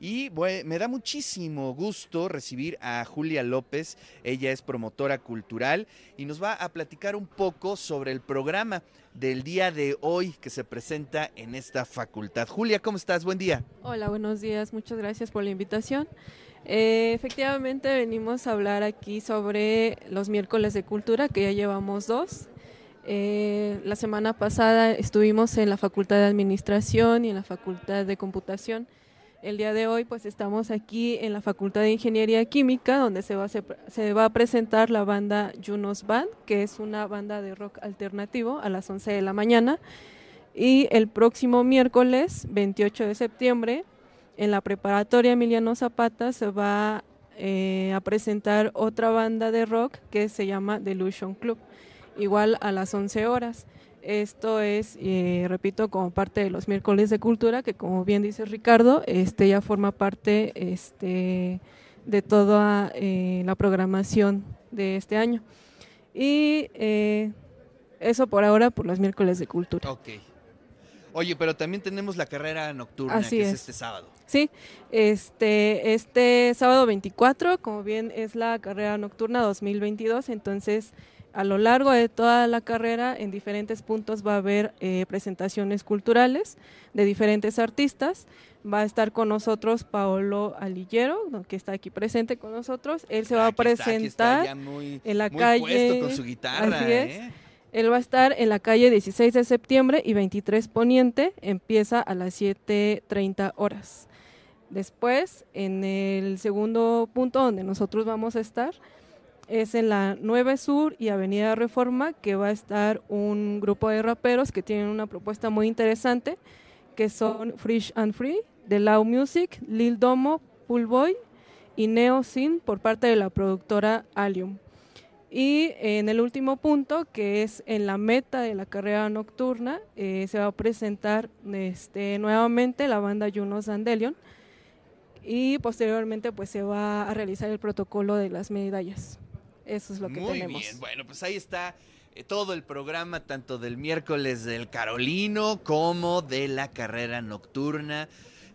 Y me da muchísimo gusto recibir a Julia López. Ella es promotora cultural y nos va a platicar un poco sobre el programa del día de hoy que se presenta en esta facultad. Julia, ¿cómo estás? Buen día. Hola, buenos días. Muchas gracias por la invitación. Eh, efectivamente, venimos a hablar aquí sobre los miércoles de cultura, que ya llevamos dos. Eh, la semana pasada estuvimos en la Facultad de Administración y en la Facultad de Computación el día de hoy pues estamos aquí en la Facultad de Ingeniería Química donde se va, a, presentar la banda Junos Band, que es una banda de rock alternativo a las 11 de la mañana. Y el próximo miércoles 28 de septiembre en la preparatoria Emiliano Zapata se va eh, a presentar otra banda de rock que se llama Delusion Club, igual a las 11 horas. Esto es, eh, repito, como parte de los miércoles de cultura, que como bien dice Ricardo, este ya forma parte este, de toda eh, la programación de este año. Y eh, eso por ahora por los miércoles de cultura. Ok. Oye, pero también tenemos la carrera nocturna, que es. este sábado. Sí, este, este sábado 24, como bien es la carrera nocturna 2022, entonces a lo largo de toda la carrera, en diferentes puntos va a haber eh, presentaciones culturales de diferentes artistas. Va a estar con nosotros Paolo Alillero, que está aquí presente con nosotros. Él se va a presentar en la calle. con su guitarra. ¿eh? Él va a estar en la calle 16 de septiembre y 23 Poniente. Empieza a las 7:30 horas. Después, en el segundo punto donde nosotros vamos a estar, es en la 9 Sur y Avenida Reforma, que va a estar un grupo de raperos que tienen una propuesta muy interesante, que son Fresh and Free, The Loud Music, Lil Domo, Pool Boy y Neo Sin por parte de la productora Alium. Y en el último punto, que es en la meta de la carrera nocturna, eh, se va a presentar este, nuevamente la banda Juno Sandelion y posteriormente pues se va a realizar el protocolo de las medallas. Eso es lo que Muy bien, bueno, pues ahí está eh, todo el programa, tanto del miércoles del Carolino como de la carrera nocturna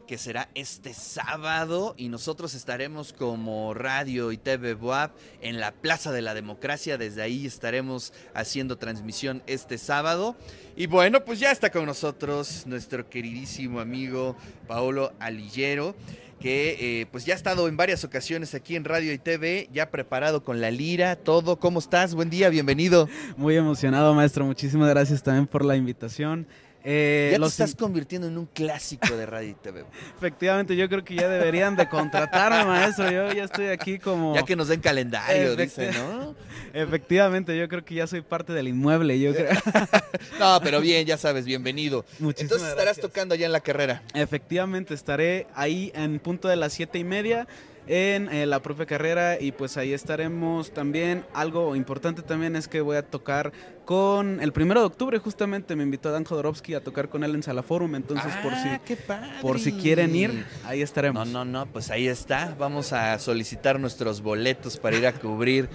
que será este sábado y nosotros estaremos como Radio y TV Boab en la Plaza de la Democracia, desde ahí estaremos haciendo transmisión este sábado. Y bueno, pues ya está con nosotros nuestro queridísimo amigo Paolo Alillero que eh, pues ya ha estado en varias ocasiones aquí en Radio y TV, ya preparado con la lira, todo. ¿Cómo estás? Buen día, bienvenido. Muy emocionado, maestro. Muchísimas gracias también por la invitación. Eh, ya te estás convirtiendo en un clásico de radio y TV. Efectivamente, yo creo que ya deberían de contratarme, maestro. Yo ya estoy aquí como... Ya que nos den calendario, dice, ¿no? Efectivamente, yo creo que ya soy parte del inmueble, yo creo. no, pero bien, ya sabes, bienvenido. Muchísimas Entonces estarás tocando allá en la carrera. Efectivamente, estaré ahí en punto de las siete y media en eh, la propia carrera y pues ahí estaremos también. Algo importante también es que voy a tocar con el primero de octubre justamente me invitó Dan Jodorowsky a tocar con él en Sala Forum, entonces por si ah, por si quieren ir, ahí estaremos. No, no, no, pues ahí está. Vamos a solicitar nuestros boletos para ir a cubrir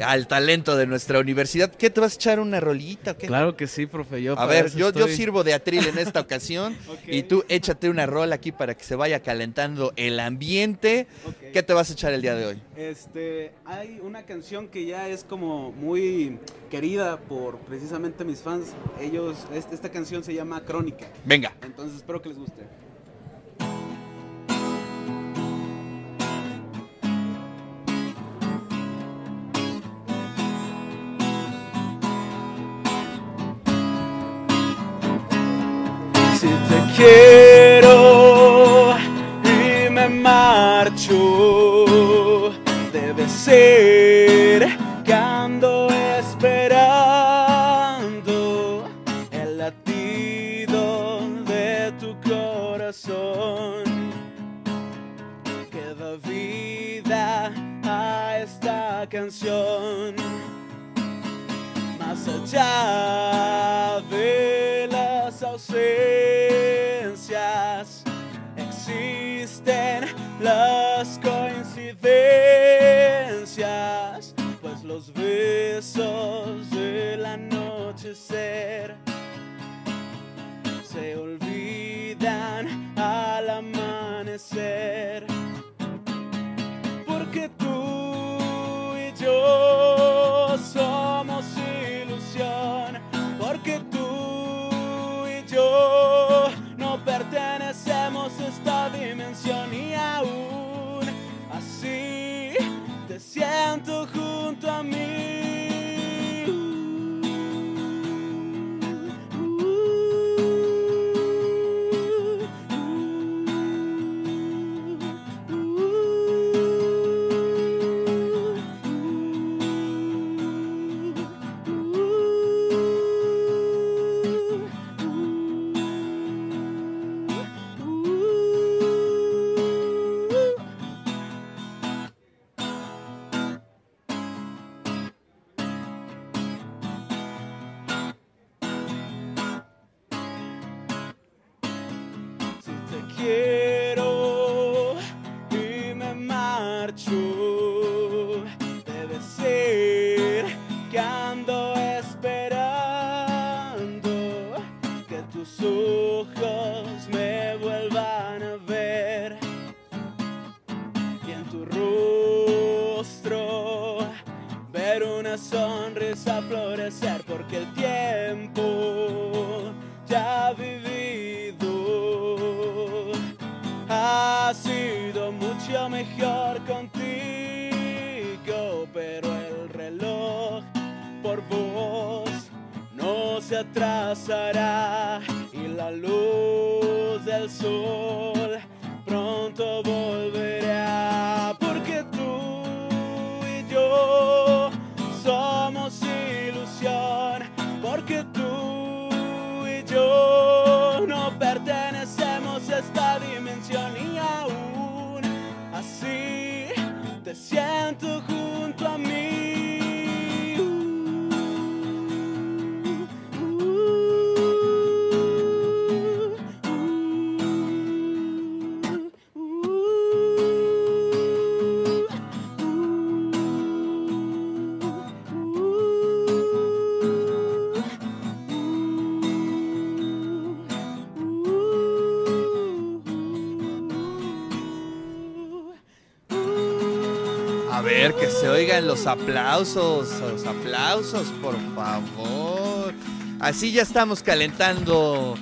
al talento de nuestra universidad. ¿Qué te vas a echar una rolita? Claro que sí, profe. Yo a ver, yo, yo sirvo de atril en esta ocasión y tú échate una rola aquí para que se vaya calentando el ambiente. ¿Qué te vas a echar el día de hoy? Este, hay una canción que ya es como muy querida por precisamente mis fans. Ellos, esta canción se llama Crónica. Venga. Entonces espero que les guste. Quiero y me marcho, debe ser que ando esperando el latido de tu corazón. Que da vida a esta canción. Más allá de las ausencias las coincidencias, pues los besos atrasará y la luz del sol pronto volverá, A ver, que se oigan los aplausos, los aplausos, por favor. Así ya estamos calentando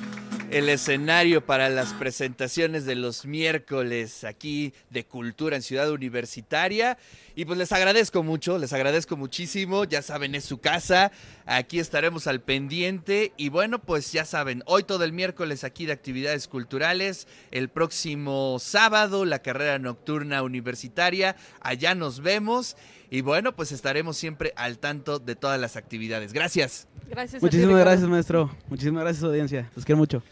el escenario para las presentaciones de los miércoles aquí de Cultura en Ciudad Universitaria. Y pues les agradezco mucho, les agradezco muchísimo. Ya saben, es su casa. Aquí estaremos al pendiente. Y bueno, pues ya saben, hoy todo el miércoles aquí de actividades culturales. El próximo sábado, la carrera nocturna universitaria. Allá nos vemos. Y bueno, pues estaremos siempre al tanto de todas las actividades. Gracias. Gracias. a ti, Muchísimas gracias, maestro. Muchísimas gracias, audiencia. Los quiero mucho.